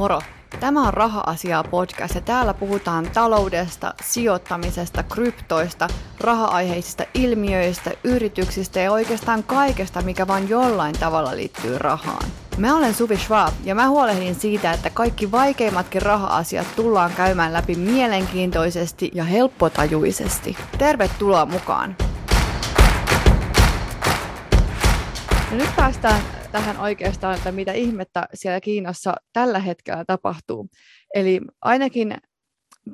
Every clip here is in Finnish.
Moro! Tämä on Raha-asiaa podcast ja täällä puhutaan taloudesta, sijoittamisesta, kryptoista, raha-aiheisista ilmiöistä, yrityksistä ja oikeastaan kaikesta, mikä vain jollain tavalla liittyy rahaan. Mä olen Suvi Schwab ja mä huolehdin siitä, että kaikki vaikeimmatkin raha-asiat tullaan käymään läpi mielenkiintoisesti ja helppotajuisesti. Tervetuloa mukaan! No nyt päästään tähän oikeastaan, että mitä ihmettä siellä Kiinassa tällä hetkellä tapahtuu. Eli ainakin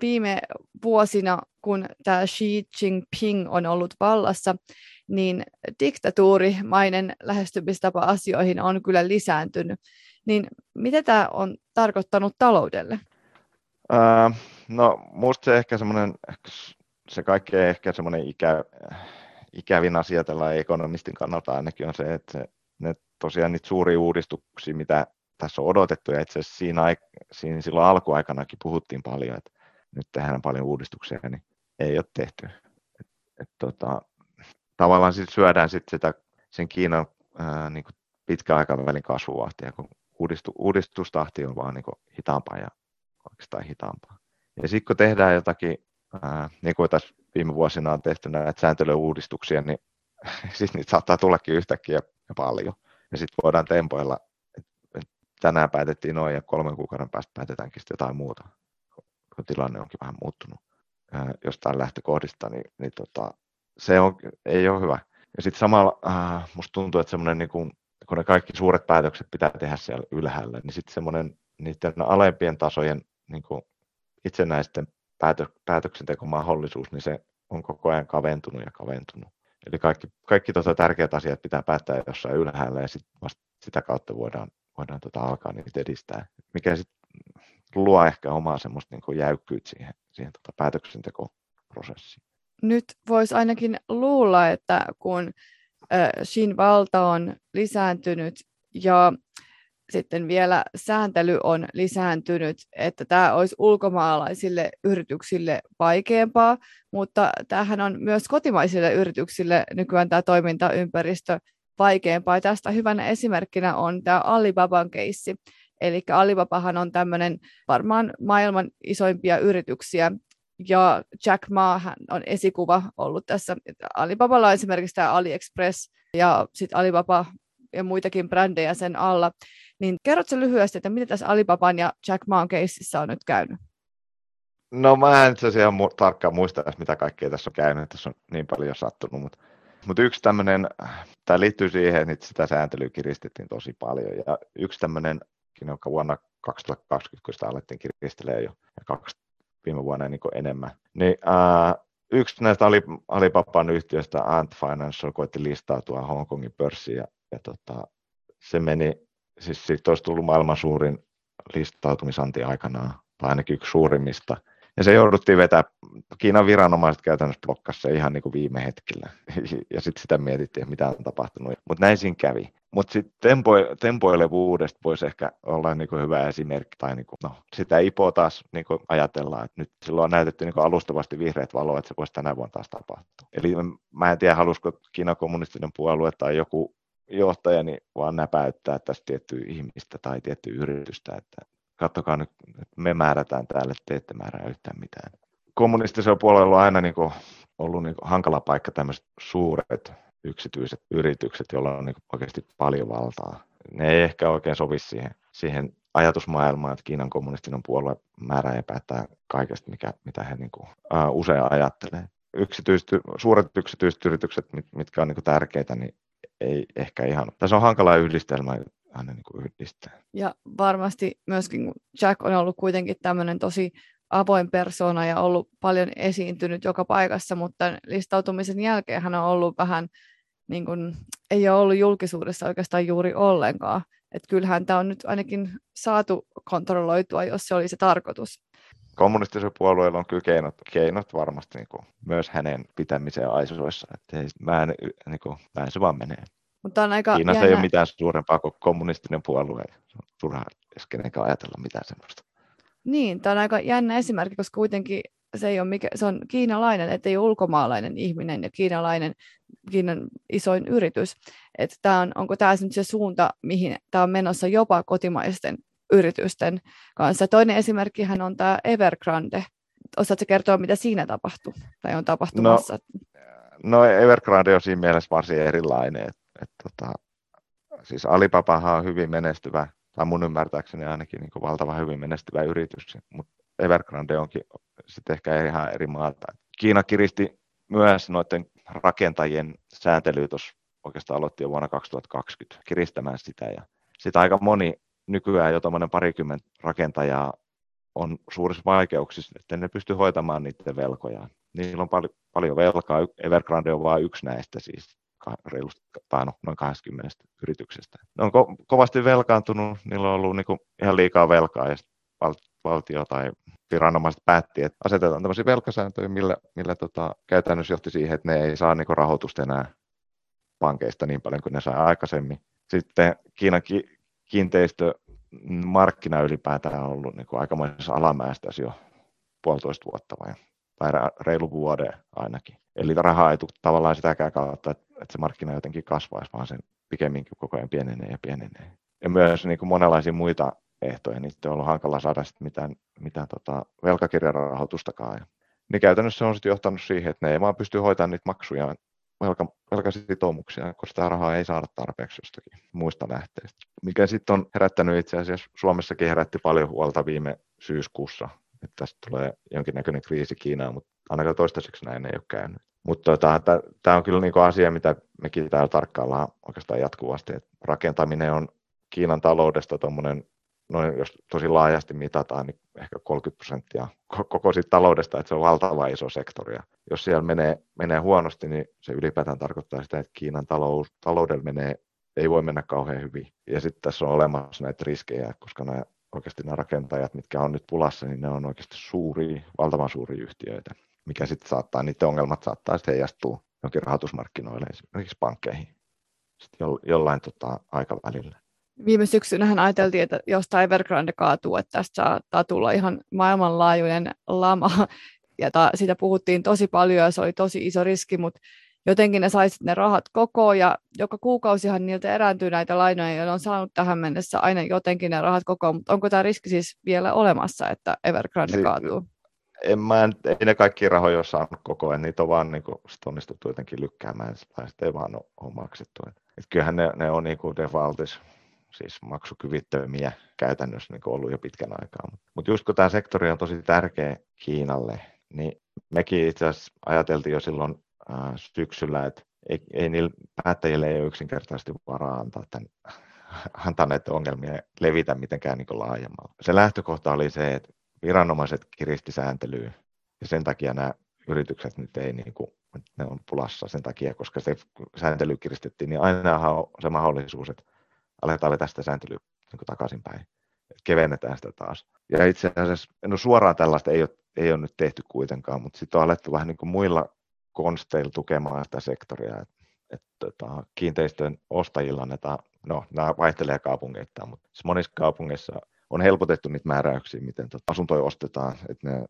viime vuosina, kun tämä Xi Jinping on ollut vallassa, niin diktatuurimainen lähestymistapa asioihin on kyllä lisääntynyt. Niin mitä tämä on tarkoittanut taloudelle? Uh, no musta se ehkä semmoinen, se kaikkein ehkä semmoinen ikä, ikävin asia tällä ekonomistin kannalta ainakin on se, että se, ne tosiaan niitä suuria uudistuksia, mitä tässä on odotettu, ja itse asiassa siinä, siinä silloin alkuaikanakin puhuttiin paljon, että nyt tehdään paljon uudistuksia, niin ei ole tehty. Et, et, tota, tavallaan sit syödään sit sitä, sen Kiinan ää, niin pitkän aikavälin kasvuvahtia, kun uudistu, uudistustahti on vaan niin hitaampaa ja oikeastaan hitaampaa. Ja sitten kun tehdään jotakin, ää, niin kuin tässä viime vuosina on tehty näitä sääntelyuudistuksia, niin siis niitä saattaa tullakin yhtäkkiä paljon ja sitten voidaan tempoilla, tänään päätettiin noin ja kolmen kuukauden päästä päätetäänkin sitten jotain muuta, kun tilanne onkin vähän muuttunut jostain lähtökohdista, niin, niin tota, se on, ei ole hyvä. Ja sitten samalla äh, musta tuntuu, että semmoinen, niin kun, kun ne kaikki suuret päätökset pitää tehdä siellä ylhäällä, niin sitten semmoinen niiden alempien tasojen niin kuin itsenäisten päätö, päätöksentekomahdollisuus, niin se on koko ajan kaventunut ja kaventunut. Eli kaikki, kaikki tota tärkeät asiat pitää päättää jossain ylhäällä ja sit vasta sitä kautta voidaan, voidaan tota alkaa niitä edistää, mikä sitten luo ehkä omaa semmoista niin jäykkyyttä siihen, siihen tota päätöksentekoprosessiin. Nyt voisi ainakin luulla, että kun äh, Shin valta on lisääntynyt ja sitten vielä sääntely on lisääntynyt, että tämä olisi ulkomaalaisille yrityksille vaikeampaa, mutta tämähän on myös kotimaisille yrityksille nykyään tämä toimintaympäristö vaikeampaa. Ja tästä hyvänä esimerkkinä on tämä Alibaban keissi. Eli Alibabahan on tämmöinen varmaan maailman isoimpia yrityksiä, ja Jack Ma on esikuva ollut tässä. Alibaballa on esimerkiksi tämä AliExpress, ja sitten Alibaba ja muitakin brändejä sen alla. Niin kerrotko lyhyesti, että mitä tässä Alibaban ja Jack Maan keississä on nyt käynyt? No mä en itse asiassa ihan mu- tarkkaan muista, mitä kaikkea tässä on käynyt, tässä on niin paljon sattunut, mutta, mutta yksi tämmöinen, tämä liittyy siihen, että sitä sääntelyä kiristettiin tosi paljon, ja yksi tämmöinen, joka vuonna 2020, kun sitä alettiin kiristelee jo, ja kaksi viime vuonna niin enemmän, niin ää, yksi näistä Alibaban yhtiöistä, Ant Financial, koitti listautua Hongkongin pörssiin, ja, ja tota, se meni siis siitä olisi tullut maailman suurin listautumisanti aikanaan, tai ainakin yksi suurimmista. Ja se jouduttiin vetää, Kiinan viranomaiset käytännössä blokkasi se ihan niin kuin viime hetkellä. Ja sitten sitä mietittiin, että mitä on tapahtunut. Mutta näin siinä kävi. Mutta sitten tempo, tempoilevuudesta voisi ehkä olla niin kuin hyvä esimerkki. Tai niin kuin, no, sitä IPO taas niin kuin ajatellaan, että nyt silloin on näytetty niin kuin alustavasti vihreät valoa, että se voisi tänä vuonna taas tapahtua. Eli mä en tiedä, halusiko Kiinan kommunistinen puolue tai joku johtajani vaan näpäyttää tästä tiettyä ihmistä tai tiettyä yritystä, että katsokaa nyt, että me määrätään täällä, että te ette määrää yhtään mitään. Kommunistisella puolella on aina niin kuin ollut niin kuin hankala paikka tämmöiset suuret yksityiset yritykset, joilla on niin oikeasti paljon valtaa. Ne ei ehkä oikein sovi siihen, siihen ajatusmaailmaan, että Kiinan kommunistinen puolue määrää ja päättää kaikesta, mikä, mitä he niin kuin, uh, usein ajattelee. Yksityisty, suuret yksityiset yritykset, mitkä on niin tärkeitä, niin ei ehkä ihan, tässä on hankala yhdistelmä aina niin kuin yhdistää. Ja varmasti myöskin Jack on ollut kuitenkin tämmöinen tosi avoin persona ja ollut paljon esiintynyt joka paikassa, mutta listautumisen jälkeen hän on ollut vähän, niin kuin, ei ole ollut julkisuudessa oikeastaan juuri ollenkaan. Että kyllähän tämä on nyt ainakin saatu kontrolloitua, jos se oli se tarkoitus kommunistisella puolueella on kyllä keinot, keinot varmasti niin kuin, myös hänen pitämiseen aisoissa. Että ei, mä en, niin kuin, näin se vaan menee. Mutta on aika Kiinassa jännä... ei ole mitään suurempaa kuin kommunistinen puolue. Se on turha edes kenenkään ajatella mitään semmoista. Niin, tämä on aika jännä esimerkki, koska kuitenkin se, ei ole mikä, se on kiinalainen, ettei ole ulkomaalainen ihminen ja kiinalainen, Kiinan isoin yritys. Että tämä on, onko tämä nyt se suunta, mihin tämä on menossa jopa kotimaisten yritysten kanssa. Toinen esimerkkihän on tämä Evergrande. Osaatko kertoa, mitä siinä tapahtuu tai on tapahtumassa? No, no Evergrande on siinä mielessä varsin erilainen. Et, et, tota, siis Alibabahan on hyvin menestyvä, tai mun ymmärtääkseni ainakin niin valtavan hyvin menestyvä yritys, mutta Evergrande onkin sitten ehkä ihan eri maata. Kiina kiristi myös noiden rakentajien sääntelyä tuossa oikeastaan aloitti jo vuonna 2020 kiristämään sitä ja sitä aika moni nykyään jo tuommoinen parikymmentä rakentajaa on suurissa vaikeuksissa, että ne pystyy hoitamaan niiden velkoja. Niillä on paljon, paljon velkaa. Evergrande on vain yksi näistä siis reilusti tai no, noin 20 yrityksestä. Ne on ko- kovasti velkaantunut, niillä on ollut niinku ihan liikaa velkaa ja val- valtio tai viranomaiset päätti, että asetetaan tämmöisiä velkasääntöjä, millä, millä tota, käytännössä johti siihen, että ne ei saa niinku rahoitusta enää pankeista niin paljon kuin ne sai aikaisemmin. Sitten Kiinan ki- kiinteistömarkkina ylipäätään on ollut niin aikamoisessa alamäestä jo puolitoista vuotta vai, tai reilu vuoden ainakin. Eli rahaa ei tule tavallaan sitäkään kautta, että, se markkina jotenkin kasvaisi, vaan sen pikemminkin koko ajan pienenee ja pienenee. Ja myös niin kuin monenlaisia muita ehtoja, niin on ollut hankala saada mitään, mitään tota velkakirjarahoitustakaan. Niin käytännössä se on sitten johtanut siihen, että ne ei vaan pysty hoitamaan niitä maksuja velka, velkasitoumuksia, koska sitä rahaa ei saada tarpeeksi jostakin muista lähteistä. Mikä sitten on herättänyt itse asiassa, Suomessakin herätti paljon huolta viime syyskuussa, että tästä tulee jonkinnäköinen kriisi Kiinaan, mutta ainakaan toistaiseksi näin ei ole käynyt. Mutta tota, tämä on kyllä niinku asia, mitä mekin täällä tarkkaillaan oikeastaan jatkuvasti, että rakentaminen on Kiinan taloudesta tuommoinen noin jos tosi laajasti mitataan, niin ehkä 30 prosenttia koko siitä taloudesta, että se on valtava iso sektori. Ja jos siellä menee, menee huonosti, niin se ylipäätään tarkoittaa sitä, että Kiinan talous, taloudella menee, ei voi mennä kauhean hyvin. Ja sitten tässä on olemassa näitä riskejä, koska nämä, oikeasti nämä rakentajat, mitkä on nyt pulassa, niin ne on oikeasti suuria, valtavan suuria yhtiöitä, mikä sitten saattaa, niiden ongelmat saattaa sitten heijastua jonkin rahoitusmarkkinoille, esimerkiksi pankkeihin, sitten jollain tota, aikavälillä viime syksynähän ajateltiin, että jos Evergrande kaatuu, että tästä saattaa tulla ihan maailmanlaajuinen lama. Ja ta, siitä puhuttiin tosi paljon ja se oli tosi iso riski, mutta jotenkin ne saisit ne rahat koko ja joka kuukausihan niiltä erääntyy näitä lainoja ja ne on saanut tähän mennessä aina jotenkin ne rahat koko, mutta onko tämä riski siis vielä olemassa, että Evergrande kaatuu? En mä, ei ne kaikki rahoja ole saanut koko ajan, niitä on vaan niin kuin, onnistuttu jotenkin lykkäämään, tai sitten ei vaan ole, ole maksettu. Et, et kyllähän ne, ne on niin kuin defaultis siis maksukyvyttömiä käytännössä niin ollut jo pitkän aikaa. Mutta just kun tämä sektori on tosi tärkeä Kiinalle, niin mekin itse asiassa ajateltiin jo silloin äh, syksyllä, että ei, ei niillä päättäjille ei ole yksinkertaisesti varaa antaa, tämän, antaa näitä ongelmia levitä mitenkään niin laajemmalla. Se lähtökohta oli se, että viranomaiset kiristi sääntelyä ja sen takia nämä yritykset nyt ei niin kuin, ne on pulassa sen takia, koska se sääntely kiristettiin, niin aina on se mahdollisuus, että aletaan vetää sitä sääntelyä niin takaisinpäin. Kevennetään sitä taas. Ja itse asiassa, no suoraan tällaista ei ole, ei ole nyt tehty kuitenkaan, mutta sitten on alettu vähän niin kuin muilla konsteilla tukemaan sitä sektoria. Että et, tota, kiinteistön ostajilla annetaan, no nämä vaihtelee kaupungeittain, mutta siis monissa kaupungeissa on helpotettu niitä määräyksiä, miten tota, asuntoja ostetaan, että ne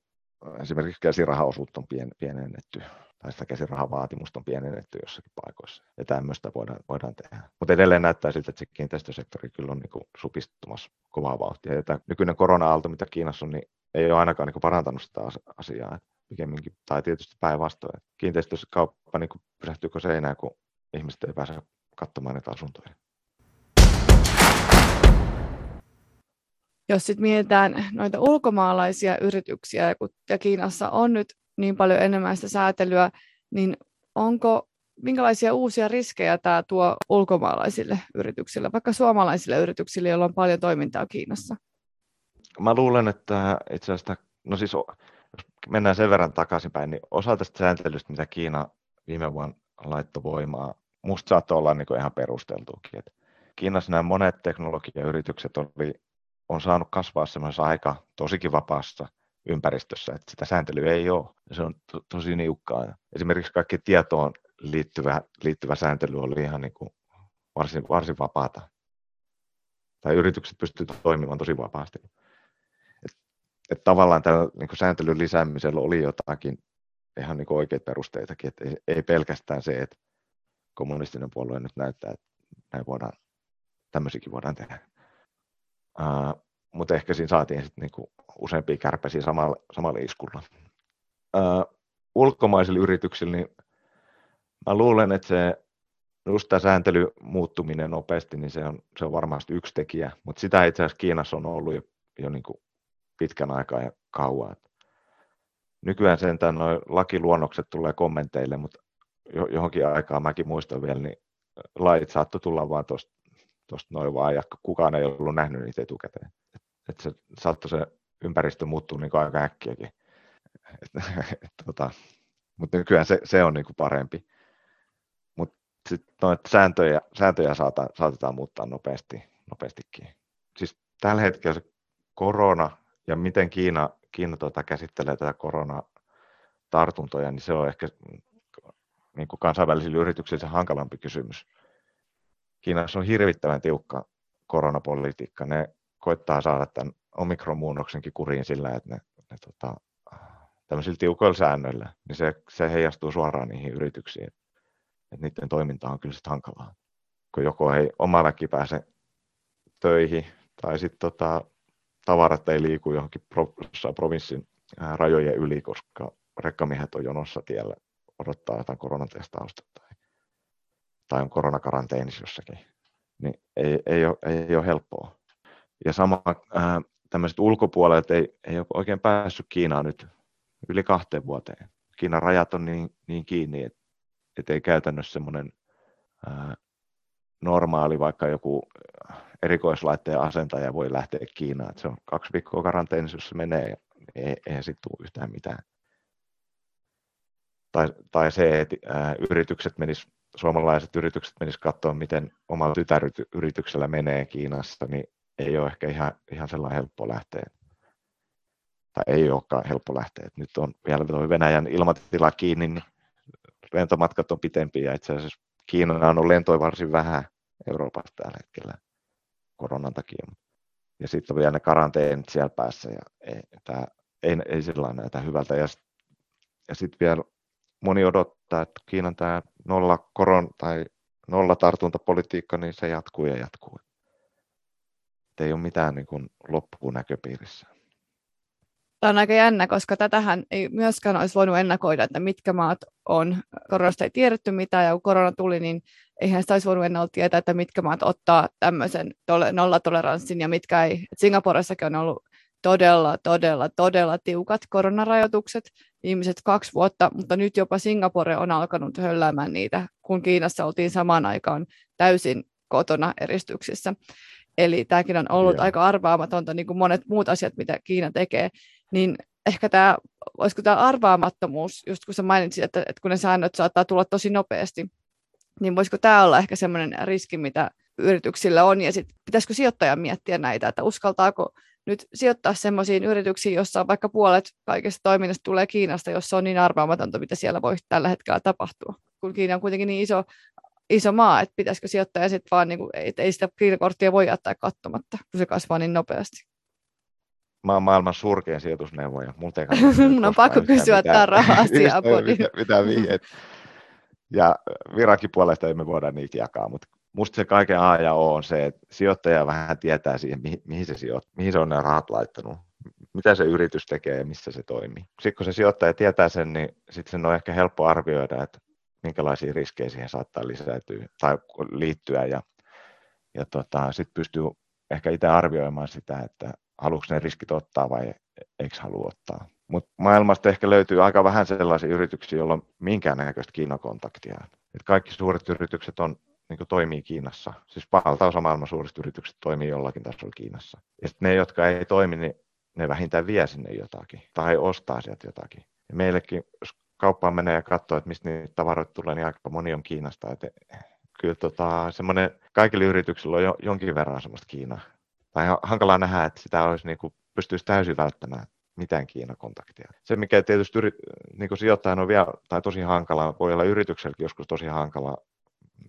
esimerkiksi käsirahaosuutta on pien, pienennetty tai sitä käsirahavaatimusta on pienennetty jossakin paikoissa. Ja tämmöistä voidaan, voidaan tehdä. Mutta edelleen näyttää siltä, että se kiinteistösektori kyllä on niin supistumassa kovaa vauhtia. Ja tämä nykyinen korona-aalto, mitä Kiinassa on, niin ei ole ainakaan niin parantanut sitä asiaa. Pikemminkin, tai tietysti päinvastoin. Kiinteistökauppa niin pysähtyykö seinään, kun ihmiset ei pääse katsomaan niitä asuntoja. Jos sitten mietitään noita ulkomaalaisia yrityksiä, ja Kiinassa on nyt niin paljon enemmän sitä säätelyä, niin onko, minkälaisia uusia riskejä tämä tuo ulkomaalaisille yrityksille, vaikka suomalaisille yrityksille, joilla on paljon toimintaa Kiinassa? Mä luulen, että itse asiassa, no siis jos mennään sen verran takaisinpäin, niin osa tästä sääntelystä, mitä Kiina viime vuonna laittoi voimaa, musta saattoi olla niin ihan perusteltuakin. Että Kiinassa nämä monet teknologiayritykset oli, on saanut kasvaa semmoisessa aika tosikin vapaassa ympäristössä, että sitä sääntelyä ei ole. Se on to, tosi niukkaa. Esimerkiksi kaikki tietoon liittyvä, liittyvä sääntely oli ihan niin kuin varsin, varsin vapaata. Tai yritykset pystyvät toimimaan tosi vapaasti. Et, et tavallaan tällä niin kuin sääntelyn lisäämisellä oli jotakin ihan niin kuin oikeita perusteitakin, että ei, ei pelkästään se, että kommunistinen puolue nyt näyttää, että näin voidaan, tämmöisiäkin voidaan tehdä. Uh, mutta ehkä siinä saatiin sitten niinku useampia kärpäsiä samalla, samalla iskulla. Ää, ulkomaisilla yrityksillä, niin mä luulen, että se just tämä sääntely muuttuminen nopeasti, niin se on, se on varmasti yksi tekijä, mutta sitä itse asiassa Kiinassa on ollut jo, jo niin kuin pitkän aikaa ja kauan. Nykyään sentään nuo lakiluonnokset tulee kommenteille, mutta johonkin aikaan mäkin muistan vielä, niin lait saattoi tulla vaan tuosta noin vaan, ja kukaan ei ollut nähnyt niitä etukäteen. Että se saattoi se ympäristö muuttua niin aika äkkiäkin. tota, mutta nykyään se, se on niin kuin parempi. Mutta sitten noita sääntöjä, sääntöjä saata, saatetaan muuttaa nopeasti, nopeastikin. Siis tällä hetkellä se korona ja miten Kiina, Kiina tota, käsittelee tätä koronatartuntoja, niin se on ehkä niin kuin kansainvälisillä yrityksillä se hankalampi kysymys. Kiinassa on hirvittävän tiukka koronapolitiikka. Ne koittaa saada tämän omikromuunnoksenkin kuriin sillä, että ne, ne tota, tämmöisillä tiukoilla säännöillä, niin se, se heijastuu suoraan niihin yrityksiin. Että niiden toiminta on kyllä sitten hankalaa. Kun joko ei oma väki pääse töihin, tai sitten tota, tavarat ei liiku johonkin provinssin rajojen yli, koska rekkamiehet on jonossa tiellä odottaa jotain koronatestausta tai, on koronakaranteenissa jossakin, niin ei, ei, ole, ei ole helppoa. Ja sama ää, tämmöiset ulkopuolet ei, ei ole oikein päässyt Kiinaan nyt yli kahteen vuoteen. Kiinan rajat on niin, niin kiinni, että et ei käytännössä semmoinen normaali, vaikka joku erikoislaitteen asentaja voi lähteä Kiinaan. Et se on kaksi viikkoa karanteenissa, jos se menee, ei, eihän sitten tule yhtään mitään tai, tai se, että ää, yritykset menis, suomalaiset yritykset menis katsoa, miten omalla tytäryrityksellä menee Kiinassa, niin ei ole ehkä ihan, ihan sellainen helppo lähteä. Tai ei olekaan helppo lähteä. Nyt on vielä Venäjän ilmatila kiinni, niin lentomatkat on pitempiä. Itse asiassa Kiinaan on lentoja varsin vähän Euroopassa tällä hetkellä koronan takia. Ja sitten on vielä ne karanteenit siellä päässä ja ei, tää, ei, ei sillä näytä hyvältä. Ja, ja sitten vielä moni odottaa, että Kiinan tämä nolla koron tai nolla tartuntapolitiikka, niin se jatkuu ja jatkuu. Et ei ole mitään niin kuin loppuun näköpiirissä. Tämä on aika jännä, koska tätähän ei myöskään olisi voinut ennakoida, että mitkä maat on, koronasta ei tiedetty mitään, ja kun korona tuli, niin eihän sitä olisi voinut ennakoida tietää, että mitkä maat ottaa tämmöisen nollatoleranssin ja mitkä ei. Singaporessakin on ollut todella, todella, todella tiukat koronarajoitukset viimeiset kaksi vuotta, mutta nyt jopa Singapore on alkanut hölläämään niitä, kun Kiinassa oltiin samaan aikaan täysin kotona eristyksissä. Eli tämäkin on ollut Joo. aika arvaamatonta, niin kuin monet muut asiat, mitä Kiina tekee. Niin ehkä tämä, olisiko tämä arvaamattomuus, just kun sä mainitsit, että, että kun ne säännöt saattaa tulla tosi nopeasti, niin voisiko tämä olla ehkä semmoinen riski, mitä yrityksillä on, ja sitten pitäisikö sijoittaja miettiä näitä, että uskaltaako nyt sijoittaa sellaisiin yrityksiin, jossa vaikka puolet kaikesta toiminnasta tulee Kiinasta, jossa on niin arvaamatonta, mitä siellä voi tällä hetkellä tapahtua. Kun Kiina on kuitenkin niin iso, iso maa, että pitäisikö sijoittaa ja sitten vaan, niin kuin, ei, ei sitä Kiinakorttia voi jättää katsomatta, kun se kasvaa niin nopeasti. Mä oon maailman surkein sijoitusneuvoja. Mun on pakko kysyä tämä raha-asiaa. mitä, mitä vihjeet. Ja Virakin puolesta emme voida niitä jakaa, mutta musta se kaiken A ja O on se, että sijoittaja vähän tietää siihen, mihin, mihin, se, sijoit, mihin se on ne rahat laittanut, mitä se yritys tekee ja missä se toimii. Sitten kun se sijoittaja tietää sen, niin sitten sen on ehkä helppo arvioida, että minkälaisia riskejä siihen saattaa lisääntyä tai liittyä ja, ja tota, sitten pystyy ehkä itse arvioimaan sitä, että haluatko ne riskit ottaa vai eikö halua ottaa. Mutta maailmasta ehkä löytyy aika vähän sellaisia yrityksiä, joilla on minkäännäköistä kiinakontaktia. Et kaikki suuret yritykset on niin kuin toimii Kiinassa. Siis valtaosa maailman suurista yrityksistä toimii jollakin tasolla Kiinassa. Ja ne, jotka ei toimi, niin ne vähintään vie sinne jotakin tai ostaa sieltä jotakin. Ja meillekin, jos kauppaan menee ja katsoo, että mistä niitä tavaroita tulee, niin aika moni on Kiinasta. Että kyllä tota, semmoinen, kaikilla yrityksillä on jo, jonkin verran semmoista Kiinaa. Tai hankalaa nähdä, että sitä olisi niin kuin, pystyisi täysin välttämään mitään Kiinakontaktia. Se, mikä tietysti niin kuin sijoittajan on vielä, tai tosi hankalaa, voi olla yritykselläkin joskus tosi hankalaa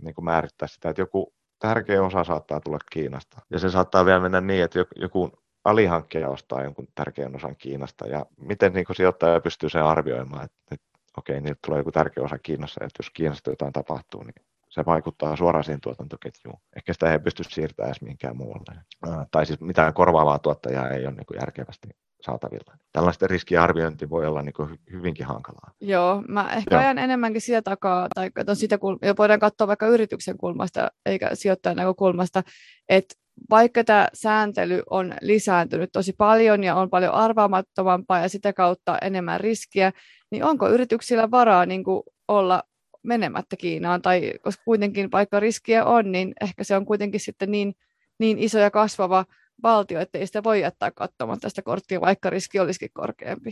niin kuin määrittää sitä, että joku tärkeä osa saattaa tulla Kiinasta. Ja se saattaa vielä mennä niin, että joku alihankkija ostaa jonkun tärkeän osan Kiinasta. Ja miten niin kuin sijoittaja pystyy sen arvioimaan, että, että okei, niiltä tulee joku tärkeä osa Kiinassa, että jos Kiinasta jotain tapahtuu, niin se vaikuttaa suoraan siihen tuotantoketjuun. Ehkä sitä ei pysty siirtämään edes mihinkään muualle. Tai siis mitään korvaavaa tuottajaa ei ole niin kuin järkevästi saatavilla. Tällaista riskiarviointi voi olla niin kuin hyvinkin hankalaa. Joo, mä ehkä Joo. ajan enemmänkin sitä takaa, tai sitä kulma, voidaan katsoa vaikka yrityksen kulmasta, eikä sijoittajan näkökulmasta, että vaikka tämä sääntely on lisääntynyt tosi paljon ja on paljon arvaamattomampaa ja sitä kautta enemmän riskiä, niin onko yrityksillä varaa niin kuin olla menemättä Kiinaan, tai koska kuitenkin vaikka riskiä on, niin ehkä se on kuitenkin sitten niin, niin iso ja kasvava valtio, että ei sitä voi jättää katsomatta sitä korttia, vaikka riski olisikin korkeampi.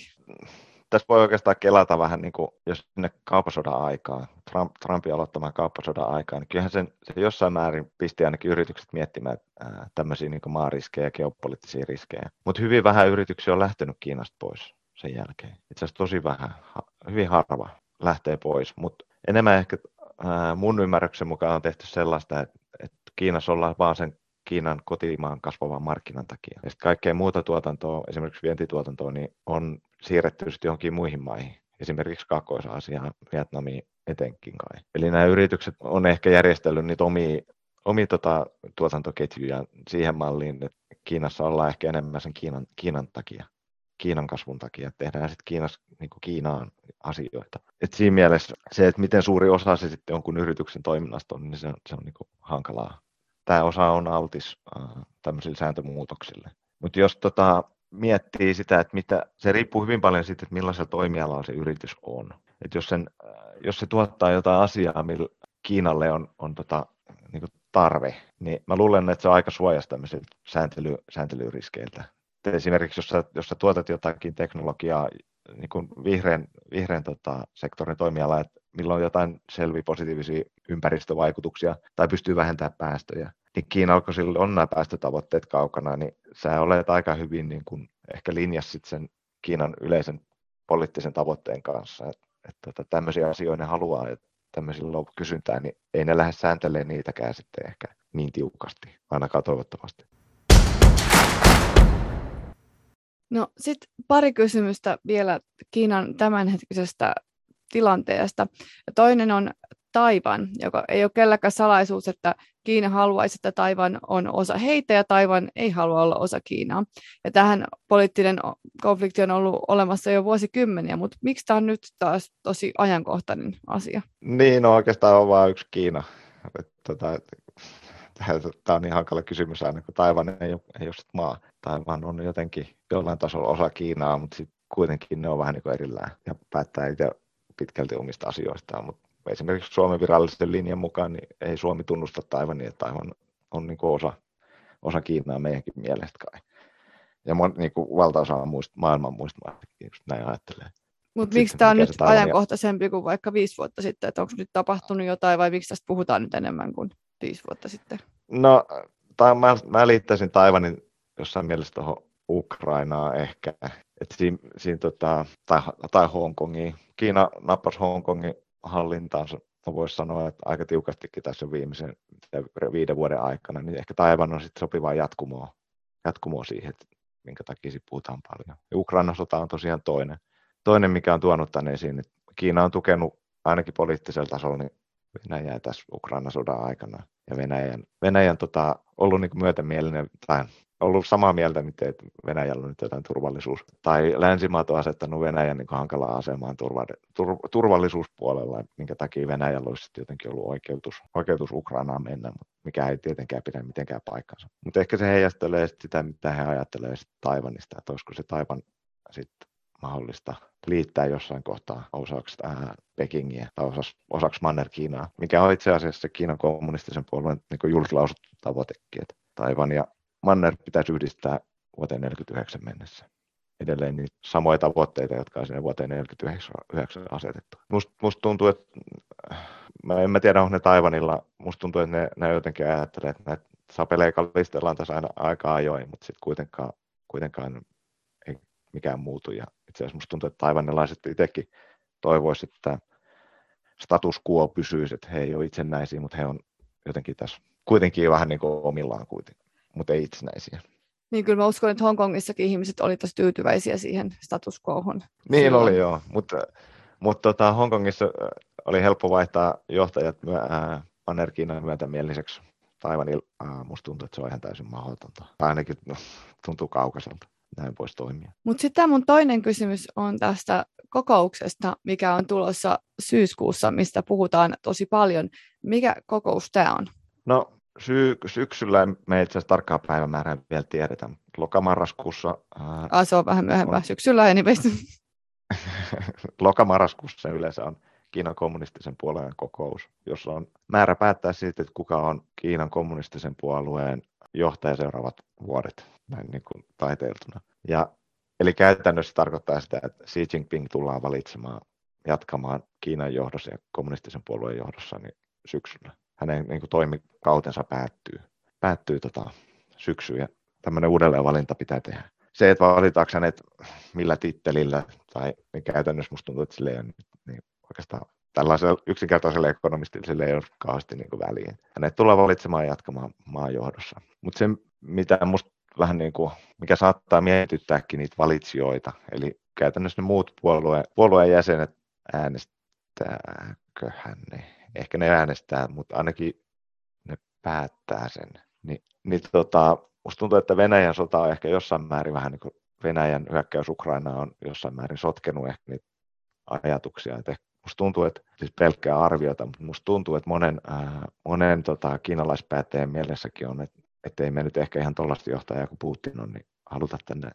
Tässä voi oikeastaan kelata vähän, niin kuin, jos sinne kauppasodan aikaan, Trump, Trumpin aloittamaan kauppasodan aikaan, niin kyllähän sen, se jossain määrin pisti ainakin yritykset miettimään ää, tämmöisiä niin maariskejä, geopoliittisia riskejä. Mutta hyvin vähän yrityksiä on lähtenyt Kiinasta pois sen jälkeen. Itse asiassa tosi vähän, ha, hyvin harva lähtee pois, mutta enemmän ehkä ää, mun ymmärryksen mukaan on tehty sellaista, että, että Kiinassa ollaan vaan sen Kiinan kotimaan kasvavan markkinan takia. Ja kaikkea muuta tuotantoa, esimerkiksi vientituotantoa, niin on siirretty sitten johonkin muihin maihin, esimerkiksi Kaakkois-Aasiaan, Vietnamiin etenkin kai. Eli nämä yritykset on ehkä järjestellyt niitä omia, omia tota, tuotantoketjuja siihen malliin, että Kiinassa ollaan ehkä enemmän sen Kiinan, Kiinan takia. Kiinan kasvun takia, että tehdään sitten Kiinas, niin Kiinaan asioita. Et siinä mielessä se, että miten suuri osa se sitten jonkun yrityksen toiminnasta on, niin se on, se on niin hankalaa. Tämä osa on altis tämmöisille sääntömuutoksille. Mutta jos tota, miettii sitä, että mitä, se riippuu hyvin paljon siitä, että millaisella toimialalla se yritys on. Et jos, sen, jos se tuottaa jotain asiaa, millä Kiinalle on, on tota, niin tarve, niin mä luulen, että se on aika suojasta tämmöisiltä sääntely, sääntelyriskeiltä esimerkiksi jos sä, jos sä tuotat jotakin teknologiaa niin vihreän, vihreän tota, sektorin toimiala, että milloin jotain selviä positiivisia ympäristövaikutuksia tai pystyy vähentämään päästöjä, niin Kiina, kun sillä on nämä päästötavoitteet kaukana, niin sä olet aika hyvin niin kuin ehkä linjassa sen Kiinan yleisen poliittisen tavoitteen kanssa, että, että, että tämmöisiä asioita ne haluaa, että tämmöisillä on kysyntää, niin ei ne lähde sääntelemään niitäkään sitten ehkä niin tiukasti, ainakaan toivottavasti. No sitten pari kysymystä vielä Kiinan tämänhetkisestä tilanteesta. Ja toinen on Taivan, joka ei ole kelläkään salaisuus, että Kiina haluaisi, että Taivan on osa heitä ja Taivan ei halua olla osa Kiinaa. Ja tähän poliittinen konflikti on ollut olemassa jo vuosikymmeniä, mutta miksi tämä on nyt taas tosi ajankohtainen asia? Niin, no oikeastaan on vain yksi Kiina. Tota, tämä on niin hankala kysymys aina, kun Taivan ei ole, ei ole maa. Taivan on jotenkin jollain tasolla osa Kiinaa, mutta sitten kuitenkin ne on vähän niin erillään ja päättää itse pitkälti omista asioistaan. Mutta esimerkiksi Suomen virallisen linjan mukaan niin ei Suomi tunnusta Taivania, että Taivan on niin osa, osa Kiinaa meidänkin mielestä kai. Ja mon, niin kuin valtaosa muista, maailman muista maista, näin ajattelee. Mutta miksi tämä on nyt ajankohtaisempi kuin vaikka viisi vuotta sitten? Että onko nyt tapahtunut jotain vai miksi tästä puhutaan nyt enemmän kuin viisi vuotta sitten? No, tai mä, mä liittäisin Taivanin jossain mielessä tuohon Ukrainaa ehkä, että siinä, siinä tota, tai, tai Hongkongiin. Kiina nappasi Hongkongin hallintaansa, voisi sanoa, että aika tiukastikin tässä viimeisen viiden vuoden aikana, niin ehkä Taivan on sitten sopivaa jatkumoa, jatkumoa siihen, että minkä takia siitä puhutaan paljon. Ja Ukrainan sota on tosiaan toinen. Toinen, mikä on tuonut tänne esiin, että Kiina on tukenut ainakin poliittisella tasolla niin Venäjää tässä Ukrainan sodan aikana. Ja Venäjän, Venäjän tota, ollut niin myötämielinen tai ollut samaa mieltä, että Venäjällä on nyt jotain turvallisuus, tai länsimaat on asettanut Venäjän niin hankalaa asemaan turva, tur, turvallisuuspuolella, minkä takia Venäjällä olisi jotenkin ollut oikeutus, oikeutus Ukrainaan mennä, mikä ei tietenkään pidä mitenkään paikkansa. Mutta ehkä se heijastelee sitä, mitä he ajattelevat Taivanista, että olisiko se Taivan sitten mahdollista liittää jossain kohtaa osaksi ää, Pekingiä tai osaksi, osaksi Manner-Kiinaa, mikä on itse asiassa Kiinan kommunistisen puolueen niin julkilausuttu tavoitekin, että Taivan ja Manner pitäisi yhdistää vuoteen 49 mennessä. Edelleen niitä samoja tavoitteita, jotka on sinne vuoteen 49 asetettu. Musta must tuntuu, että mä en mä tiedä, onko ne Taivanilla, musta tuntuu, että ne, ne jotenkin ajattelee, että näitä sapeleja kalistellaan tässä aina aika ajoin, mutta sitten kuitenkaan, kuitenkaan ei mikään muutu. Ja itse asiassa musta tuntuu, että taivanilaiset itsekin toivoisivat, että status quo pysyisi, että he ei ole itsenäisiä, mutta he on jotenkin tässä kuitenkin vähän niin kuin omillaan kuitenkin mutta ei itsenäisiä. Niin kyllä mä uskon, että Hongkongissakin ihmiset olivat tosi tyytyväisiä siihen status quohon. Niin silloin. oli joo, mutta, mutta tota, Hongkongissa oli helppo vaihtaa johtajat Manner-Kiinan myötämieliseksi Taiwanilla, musta tuntuu, että se on ihan täysin mahdotonta. Ainakin no, tuntuu kaukaiselta. Näin voisi toimia. Mutta sitten mun toinen kysymys on tästä kokouksesta, mikä on tulossa syyskuussa, mistä puhutaan tosi paljon. Mikä kokous tämä on? No sy- syksyllä me itse asiassa tarkkaa päivämäärää vielä tiedetä. Lokamarraskuussa... Ää, se on vähän myöhempää. On... Syksyllä anyways. Lokamarraskuussa yleensä on Kiinan kommunistisen puolueen kokous, jossa on määrä päättää siitä, että kuka on Kiinan kommunistisen puolueen johtaja seuraavat vuodet, näin niin kuin taiteiltuna. Ja, eli käytännössä tarkoittaa sitä, että Xi Jinping tullaan valitsemaan jatkamaan Kiinan johdossa ja kommunistisen puolueen johdossa niin syksyllä. Hänen niin kuin, toimikautensa päättyy, päättyy tota, syksyyn ja tämmöinen uudelleenvalinta pitää tehdä. Se, että valitaanko hänet millä tittelillä, tai niin käytännössä musta tuntuu, että sille ei ole niin oikeastaan tällaisella yksinkertaisella ekonomistilla sille ei ole kauheasti niin väliä. Hänet tulee valitsemaan ja jatkamaan maan johdossa. Mutta se, mitä musta vähän niin kuin, mikä saattaa mietittääkin niitä valitsijoita, eli käytännössä ne muut puolueen, puolueen jäsenet äänestääköhän ne, ehkä ne äänestää, mutta ainakin ne päättää sen. Ni, niin tota, musta tuntuu, että Venäjän sota on ehkä jossain määrin vähän niin kuin Venäjän hyökkäys Ukraina on jossain määrin sotkenut ehkä niitä ajatuksia. Että musta tuntuu, että siis pelkkää arviota, mutta musta tuntuu, että monen, äh, monen tota, kiinalaispäättäjän mielessäkin on, että, että ei me nyt ehkä ihan tuollaista johtajaa kuin Putin on, niin haluta tänne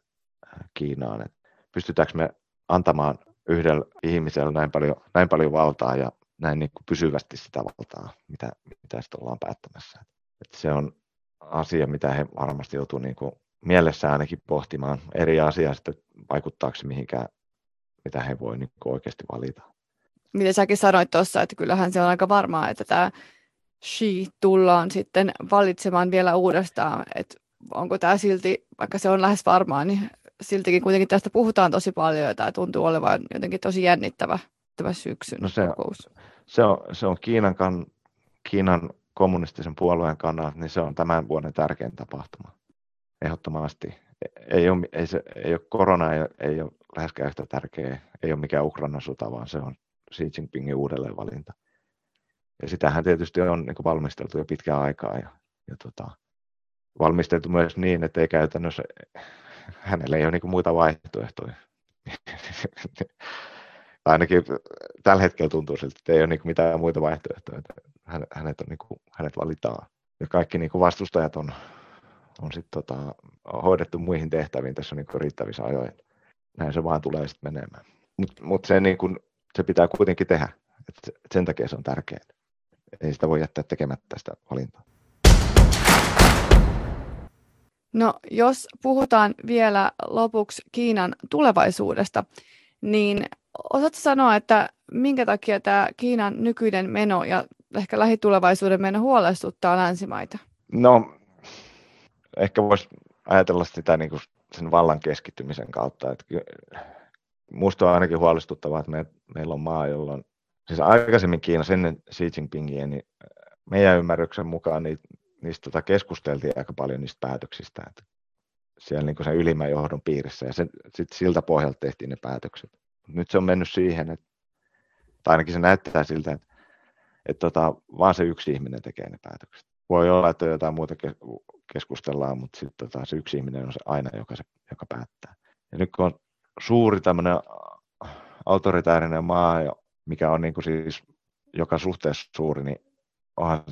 Kiinaan. Että pystytäänkö me antamaan yhdellä ihmisellä näin paljon, näin paljon valtaa ja näin niin kuin pysyvästi sitä valtaa, mitä, mitä sitten ollaan päättämässä. Että se on asia, mitä he varmasti joutuu niin kuin mielessä ainakin pohtimaan eri asiaa, että vaikuttaako se mihinkään, mitä he voi niin oikeasti valita mitä säkin sanoit tuossa, että kyllähän se on aika varmaa, että tämä Xi tullaan sitten valitsemaan vielä uudestaan, että onko tämä silti, vaikka se on lähes varmaa, niin siltikin kuitenkin tästä puhutaan tosi paljon ja tämä tuntuu olevan jotenkin tosi jännittävä tämä syksyn no se, kokous. Se on, se on Kiinan, kan, Kiinan kommunistisen puolueen kannalta, niin se on tämän vuoden tärkein tapahtuma. Ehdottomasti. Ei ole, ei se, ei ole korona ei, ei ole läheskään yhtä tärkeä, ei ole mikään Ukrainan sota, vaan se on Xi Jinpingin uudelleenvalinta. Ja sitähän tietysti on niin valmisteltu jo pitkään aikaa ja, ja tota, valmisteltu myös niin, että ei käytännössä, hänellä ei ole niin muita vaihtoehtoja. Ainakin tällä hetkellä tuntuu siltä, että ei ole niin mitään muita vaihtoehtoja. Hänet, on, niin kuin, hänet valitaan. Ja kaikki niin vastustajat on, on sit, tota, hoidettu muihin tehtäviin tässä niin riittävissä ajoin. Näin se vaan tulee sitten menemään. Mutta mut se niin kuin, se pitää kuitenkin tehdä. Et sen takia se on tärkeää. Ei sitä voi jättää tekemättä sitä valintaa. No, jos puhutaan vielä lopuksi Kiinan tulevaisuudesta, niin osaatko sanoa, että minkä takia tämä Kiinan nykyinen meno ja ehkä lähitulevaisuuden meno huolestuttaa länsimaita? No, ehkä voisi ajatella sitä niin kuin sen vallan keskittymisen kautta. Että Minusta on ainakin huolestuttavaa, että me, meillä on maa, jolla on, siis aikaisemmin Kiinassa ennen Xi Jinpingiä, niin meidän ymmärryksen mukaan niitä, niistä tota keskusteltiin aika paljon niistä päätöksistä, että siellä niin sen ylimmän johdon piirissä, ja sitten siltä pohjalta tehtiin ne päätökset. Nyt se on mennyt siihen, että, tai ainakin se näyttää siltä, että, että tota, vaan se yksi ihminen tekee ne päätökset. Voi olla, että jotain muuta keskustellaan, mutta sitten tota, se yksi ihminen on se aina, joka, se, joka päättää. Ja nyt kun on suuri tämmöinen autoritäärinen maa, mikä on niin kuin siis joka suhteessa suuri, niin onhan,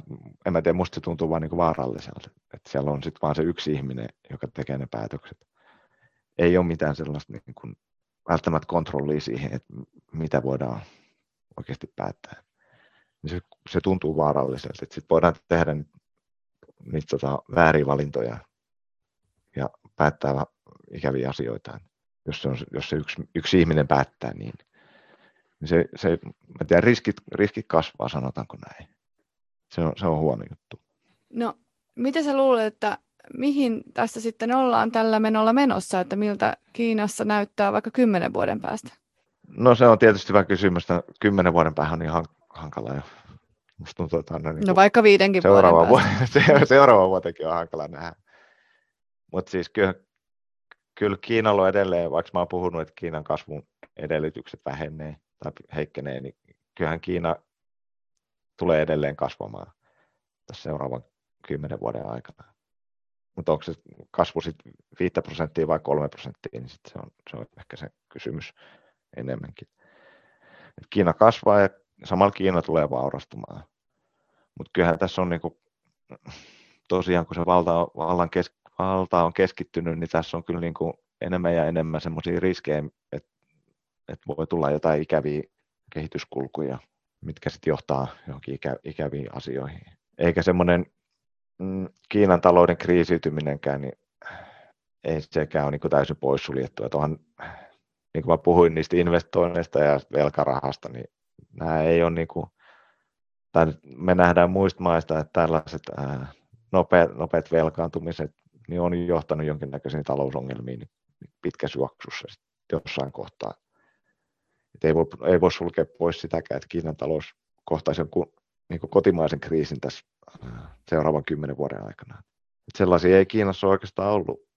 en mä tiedä, musta se tuntuu vaan niin kuin vaaralliselta, että siellä on sitten vaan se yksi ihminen, joka tekee ne päätökset. Ei ole mitään sellaista niin kuin välttämättä kontrollia siihen, että mitä voidaan oikeasti päättää. Niin se, se tuntuu vaaralliselta, että sitten voidaan tehdä niitä, tota, vääriä valintoja ja päättää ikäviä asioita jos se, on, jos se yksi, yksi ihminen päättää niin. niin se, se, mä tiedän, riskit, riskit kasvaa, sanotaanko näin. Se on, se on huono juttu. No, miten sä luulet, että mihin tässä sitten ollaan tällä menolla menossa, että miltä Kiinassa näyttää vaikka kymmenen vuoden päästä? No se on tietysti hyvä kysymys, että kymmenen vuoden päähän on ihan hankala jo. Musta tuntuu, että niin no vaikka viidenkin seuraava vuoden päästä. seuraava vuotenkin on hankala nähdä. Mutta siis kyllä, kyllä Kiinalla on edelleen, vaikka mä oon puhunut, että Kiinan kasvun edellytykset vähenee tai heikkenee, niin kyllähän Kiina tulee edelleen kasvamaan. tässä seuraavan kymmenen vuoden aikana. Mutta onko se kasvu sitten 5 prosenttia vai 3 prosenttia, niin sit se, on, se on ehkä se kysymys enemmänkin. Et Kiina kasvaa ja samalla Kiina tulee vaurastumaan. Mutta kyllähän tässä on niinku, tosiaan, kun se valta, vallan kes, valta on keskittynyt, niin tässä on kyllä niinku enemmän ja enemmän semmoisia riskejä, että et voi tulla jotain ikäviä kehityskulkuja, mitkä sitten johtaa johonkin ikä, ikäviin asioihin. Eikä semmoinen mm, Kiinan talouden kriisiytyminenkään, niin ei sekään ole niin täysin poissuljettu. Että onhan, niin kuin mä puhuin niistä investoinneista ja velkarahasta, niin nämä ei ole niin kuin, tai me nähdään muista maista, että tällaiset ää, nopeat, nopeat velkaantumiset niin on johtanut jonkinnäköisiin talousongelmiin pitkässä juoksussa jossain kohtaa. Et ei, voi, ei voi sulkea pois sitäkään, että Kiinan talous kohtaisi jonkun niin kuin kotimaisen kriisin tässä seuraavan kymmenen vuoden aikana. Et sellaisia ei Kiinassa ole oikeastaan ollut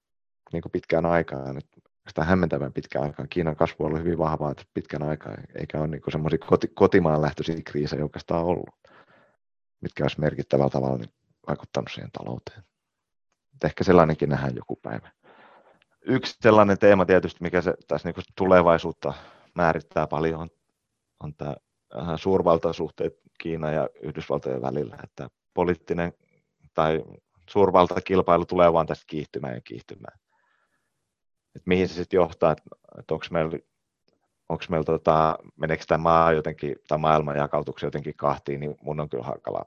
niin kuin pitkään aikaan. Et sitä hämmentävän pitkään aikaan. Kiinan kasvu on ollut hyvin vahvaa pitkän aikaa, eikä ole niin semmoisia koti, kotimaan lähtöisiä kriisejä oikeastaan ollut, mitkä olisi merkittävällä tavalla niin vaikuttanut siihen talouteen. Et ehkä sellainenkin nähdään joku päivä. Yksi sellainen teema tietysti, mikä se tässä niin tulevaisuutta määrittää paljon, on, on tämä suurvaltasuhteet Kiina ja Yhdysvaltojen välillä, että poliittinen tai suurvaltakilpailu tulee vaan tästä kiihtymään ja kiihtymään. Et mihin se sitten johtaa, että et onko meillä, onks meillä tota, meneekö tämä maa jotenkin, tai maailman jakautuksen jotenkin kahtiin, niin mun on kyllä hankala,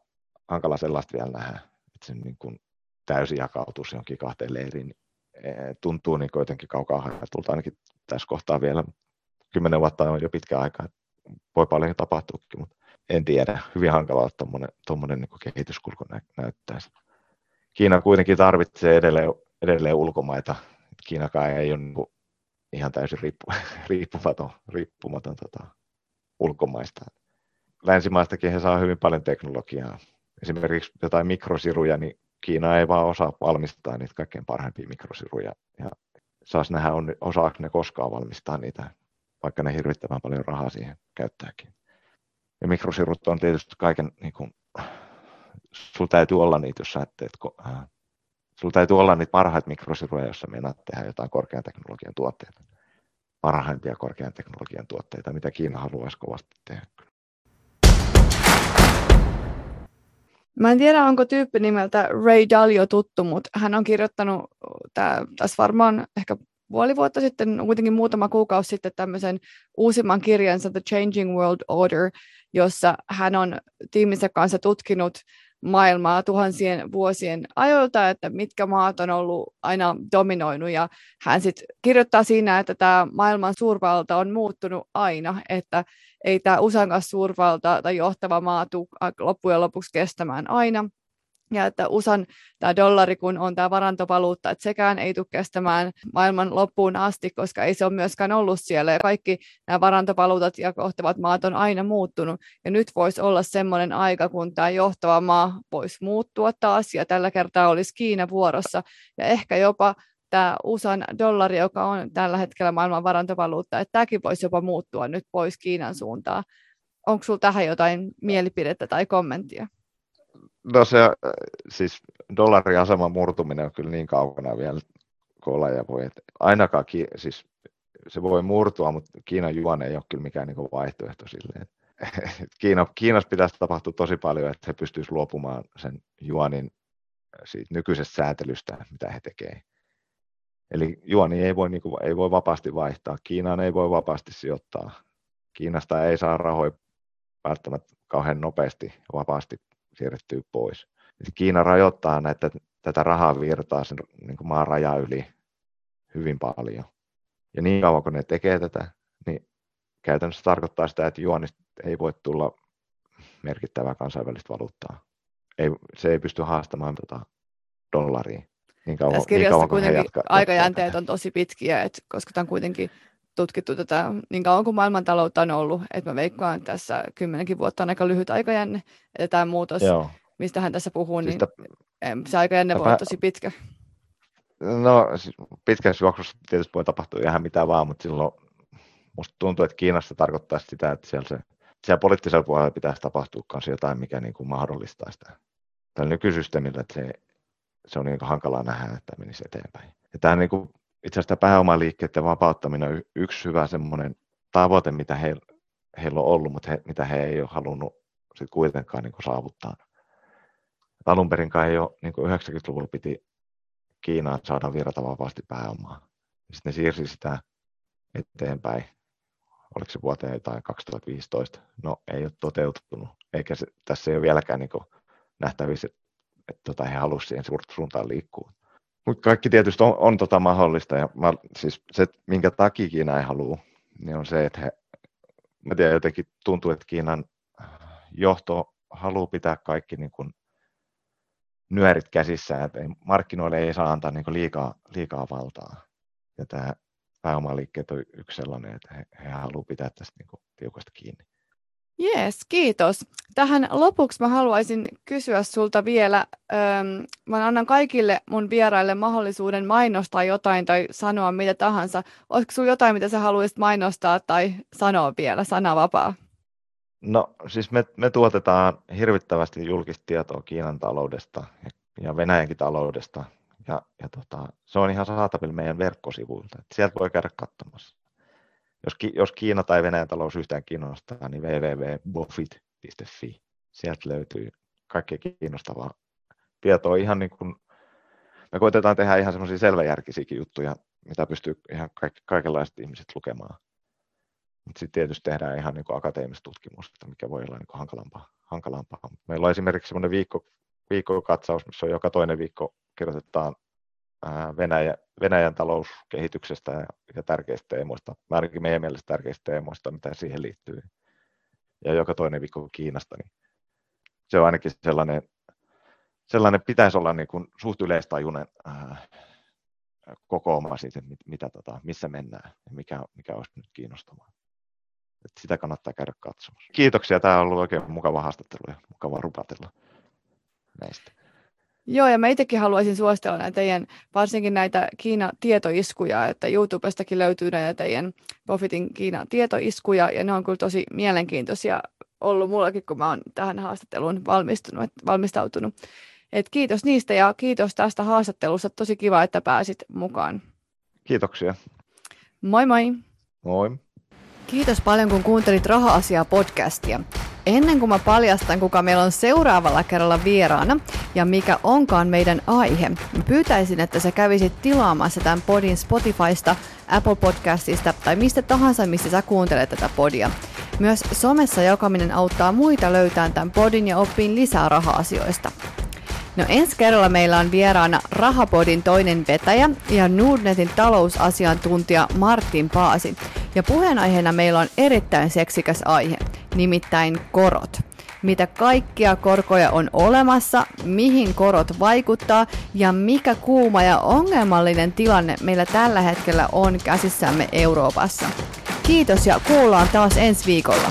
hankala sellaista vielä nähdä, että se niin kuin täysin jakautus johonkin kahteen leiriin niin, e, tuntuu niin jotenkin kaukaa hajatulta, ainakin tässä kohtaa vielä kymmenen vuotta on jo pitkä aika, voi paljon tapahtuukin, mutta en tiedä, hyvin hankalaa tuommoinen niin kehityskulku nä, näyttäisi. Kiina kuitenkin tarvitsee edelleen, edelleen ulkomaita. Kiinakaan ei ole niin ihan täysin riippu, riippumaton, riippumaton tota, ulkomaista. Länsimaistakin he saa hyvin paljon teknologiaa. Esimerkiksi jotain mikrosiruja, niin Kiina ei vaan osaa valmistaa niitä kaikkein parhaimpia mikrosiruja. Ja saas nähdä, on, osaako ne koskaan valmistaa niitä, vaikka ne hirvittävän paljon rahaa siihen käyttääkin. Ja mikrosirut on tietysti kaiken, niin kuin, sulla täytyy olla niitä, jos sä teet, äh, sulla täytyy olla niitä parhaita mikrosiruja, jos sä meinaat tehdä jotain korkean teknologian tuotteita. Parhaimpia korkean teknologian tuotteita, mitä Kiina haluaisi kovasti tehdä. Mä en tiedä, onko tyyppi nimeltä Ray Dalio tuttu, mutta hän on kirjoittanut tää, tässä varmaan ehkä puoli vuotta sitten, kuitenkin muutama kuukausi sitten tämmöisen uusimman kirjansa The Changing World Order, jossa hän on tiiminsä kanssa tutkinut maailmaa tuhansien vuosien ajoilta, että mitkä maat on ollut aina dominoinut. Ja hän sitten kirjoittaa siinä, että tämä maailman suurvalta on muuttunut aina, että ei tämä USAn suurvalta tai johtava maa tule loppujen lopuksi kestämään aina, ja että USAn tämä dollari, kun on tämä varantovaluutta, että sekään ei tule kestämään maailman loppuun asti, koska ei se ole myöskään ollut siellä. Ja kaikki nämä varantovaluutat ja kohtavat maat on aina muuttunut. Ja nyt voisi olla semmoinen aika, kun tämä johtava maa voisi muuttua taas, ja tällä kertaa olisi Kiina vuorossa. Ja ehkä jopa tämä USAn dollari, joka on tällä hetkellä maailman varantovaluutta, että tämäkin voisi jopa muuttua nyt pois Kiinan suuntaan. Onko sinulla tähän jotain mielipidettä tai kommenttia? No se, siis dollarin aseman murtuminen on kyllä niin kaukana vielä kola ja voi, että ainakaan, siis se voi murtua, mutta Kiinan juon ei ole kyllä mikään niin vaihtoehto silleen. Kiina, Kiinassa pitäisi tapahtua tosi paljon, että he pystyisivät luopumaan sen juonin siitä nykyisestä säätelystä, mitä he tekevät. Eli juoni ei voi, niin kuin, ei voi vapaasti vaihtaa. Kiinaan ei voi vapaasti sijoittaa. Kiinasta ei saa rahoja välttämättä kauhean nopeasti vapaasti siirrettyä pois. Kiina rajoittaa näitä, tätä rahaa virtaa sen niin kuin maan raja yli hyvin paljon. Ja niin kauan kun ne tekee tätä, niin käytännössä tarkoittaa sitä, että juonista ei voi tulla merkittävää kansainvälistä valuuttaa. Ei, se ei pysty haastamaan tota dollaria. Niin kauan, Tässä kirjassa niin kauan, kuitenkin jatkaa, aikajänteet on tosi pitkiä, että koska tämä on kuitenkin tutkittu tätä niin kauan kuin maailmantaloutta on ollut, että mä veikkaan, että tässä kymmenenkin vuotta on aika lyhyt aikajänne, että tämä muutos, Joo. mistä hän tässä puhuu, siis niin se aikajänne voi olla tosi pitkä. No siis pitkässä juoksussa tietysti voi tapahtua ihan mitä vaan, mutta silloin musta tuntuu, että Kiinassa tarkoittaa sitä, että siellä, se, siellä poliittisella puolella pitäisi tapahtua myös jotain, mikä niin kuin mahdollistaa sitä tällä nykysysteemillä, että se, se on niin hankalaa nähdä, että menisi eteenpäin. Ja tämä niin kuin, itse asiassa pääomaliikkeiden vapauttaminen on yksi hyvä semmoinen tavoite, mitä heillä, heillä on ollut, mutta he, mitä he ei ole halunnut sit kuitenkaan niin kuin saavuttaa. Alun perin ei ole, niin kuin 90-luvulla piti Kiinaan saada virrata vapaasti pääomaa. Sitten ne siirsi sitä eteenpäin. Oliko se vuoteen tai 2015? No ei ole toteutunut, eikä se, tässä ei ole vieläkään niin nähtävissä, että, että tota, he halusivat siihen suuntaan liikkua. Mutta kaikki tietysti on, on tota mahdollista, ja mä, siis se, minkä takia Kiina ei halua, niin on se, että he, mä tiedän, jotenkin tuntuu, että Kiinan johto haluaa pitää kaikki niin kuin nyörit käsissä, että ei, markkinoille ei saa antaa niin liikaa, liikaa valtaa. Ja tämä pääomaliikkeet on yksi sellainen, että he, he haluavat pitää tästä niin tiukasti kiinni. Jees, kiitos. Tähän lopuksi mä haluaisin kysyä sulta vielä, mä annan kaikille mun vieraille mahdollisuuden mainostaa jotain tai sanoa mitä tahansa. Olisiko sinulla jotain, mitä sä haluaisit mainostaa tai sanoa vielä, sanavapaa? No siis me, me tuotetaan hirvittävästi julkista tietoa Kiinan taloudesta ja Venäjänkin taloudesta. Ja, ja tota, se on ihan saatavilla meidän verkkosivuilta. Sieltä voi käydä katsomassa. Jos, jos Kiina tai Venäjän talous yhtään kiinnostaa, niin www.bofit.fi. Sieltä löytyy kaikkea kiinnostavaa tietoa. Ihan niin kuin, me koitetaan tehdä ihan semmoisia selväjärkisiäkin juttuja, mitä pystyy ihan kaik- kaikenlaiset ihmiset lukemaan. Mutta sitten tietysti tehdään ihan niin kuin akateemista tutkimusta, mikä voi olla niin hankalampaa. hankalampaa. Meillä on esimerkiksi semmoinen viikko, viikkokatsaus, missä on joka toinen viikko kirjoitetaan Venäjä, Venäjän talouskehityksestä ja, ja tärkeistä teemoista, ainakin meidän mielestä tärkeistä teemoista, mitä siihen liittyy. Ja joka toinen viikko Kiinasta, niin se on ainakin sellainen, sellainen pitäisi olla niin kuin suht yleistajuinen äh, kokooma siitä, mitä, mitä tota, missä mennään ja mikä, mikä olisi nyt kiinnostavaa. Että sitä kannattaa käydä katsomassa. Kiitoksia, tämä on ollut oikein mukava haastattelu ja mukava rupatella näistä. Joo, ja mä itsekin haluaisin suositella näitä teidän, varsinkin näitä Kiina-tietoiskuja, että YouTubestakin löytyy näitä teidän Profitin Kiina-tietoiskuja, ja ne on kyllä tosi mielenkiintoisia ollut mullakin, kun mä oon tähän haastatteluun valmistunut, valmistautunut. Et kiitos niistä ja kiitos tästä haastattelusta. Tosi kiva, että pääsit mukaan. Kiitoksia. Moi moi. Moi. Kiitos paljon, kun kuuntelit Raha-asiaa podcastia. Ennen kuin mä paljastan, kuka meillä on seuraavalla kerralla vieraana ja mikä onkaan meidän aihe, mä pyytäisin, että sä kävisit tilaamassa tämän podin Spotifysta, Apple Podcastista tai mistä tahansa, missä sä kuuntelet tätä podia. Myös somessa jakaminen auttaa muita löytämään tämän podin ja oppiin lisää raha-asioista. No ensi kerralla meillä on vieraana Rahapodin toinen vetäjä ja Nordnetin talousasiantuntija Martin Paasi. Ja puheenaiheena meillä on erittäin seksikäs aihe, nimittäin korot. Mitä kaikkia korkoja on olemassa, mihin korot vaikuttaa ja mikä kuuma ja ongelmallinen tilanne meillä tällä hetkellä on käsissämme Euroopassa. Kiitos ja kuullaan taas ensi viikolla.